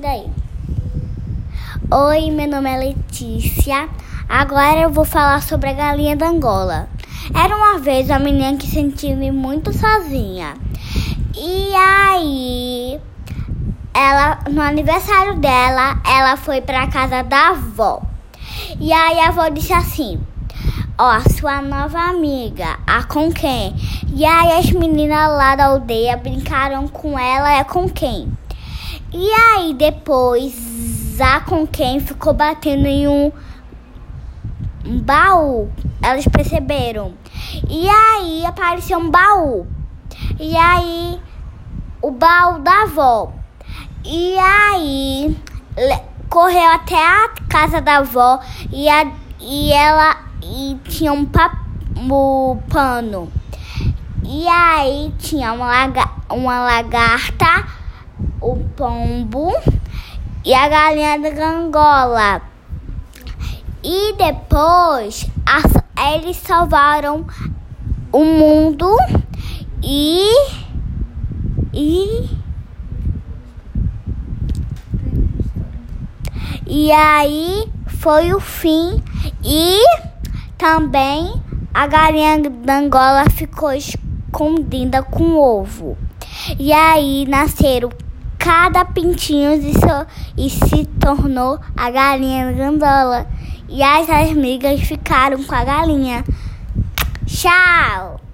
Daí. Oi, meu nome é Letícia. Agora eu vou falar sobre a galinha da Angola. Era uma vez uma menina que sentia-me muito sozinha. E aí, ela no aniversário dela, ela foi para casa da avó. E aí a avó disse assim: Ó, sua nova amiga, a com quem? E aí as meninas lá da aldeia brincaram com ela, é com quem? E aí depois Zá com quem ficou batendo em um, baú. Elas perceberam. E aí apareceu um baú. E aí o baú da avó. E aí correu até a casa da avó e, a, e ela e tinha um, pap, um pano. E aí tinha uma, laga, uma lagarta, o pombo e a galinha da gangola. E depois as, eles salvaram o mundo e e e aí foi o fim e também a galinha da Angola ficou escondida com ovo. E aí nasceram cada pintinho e, se tornou a galinha gandola. E as amigas ficaram com a galinha. Tchau!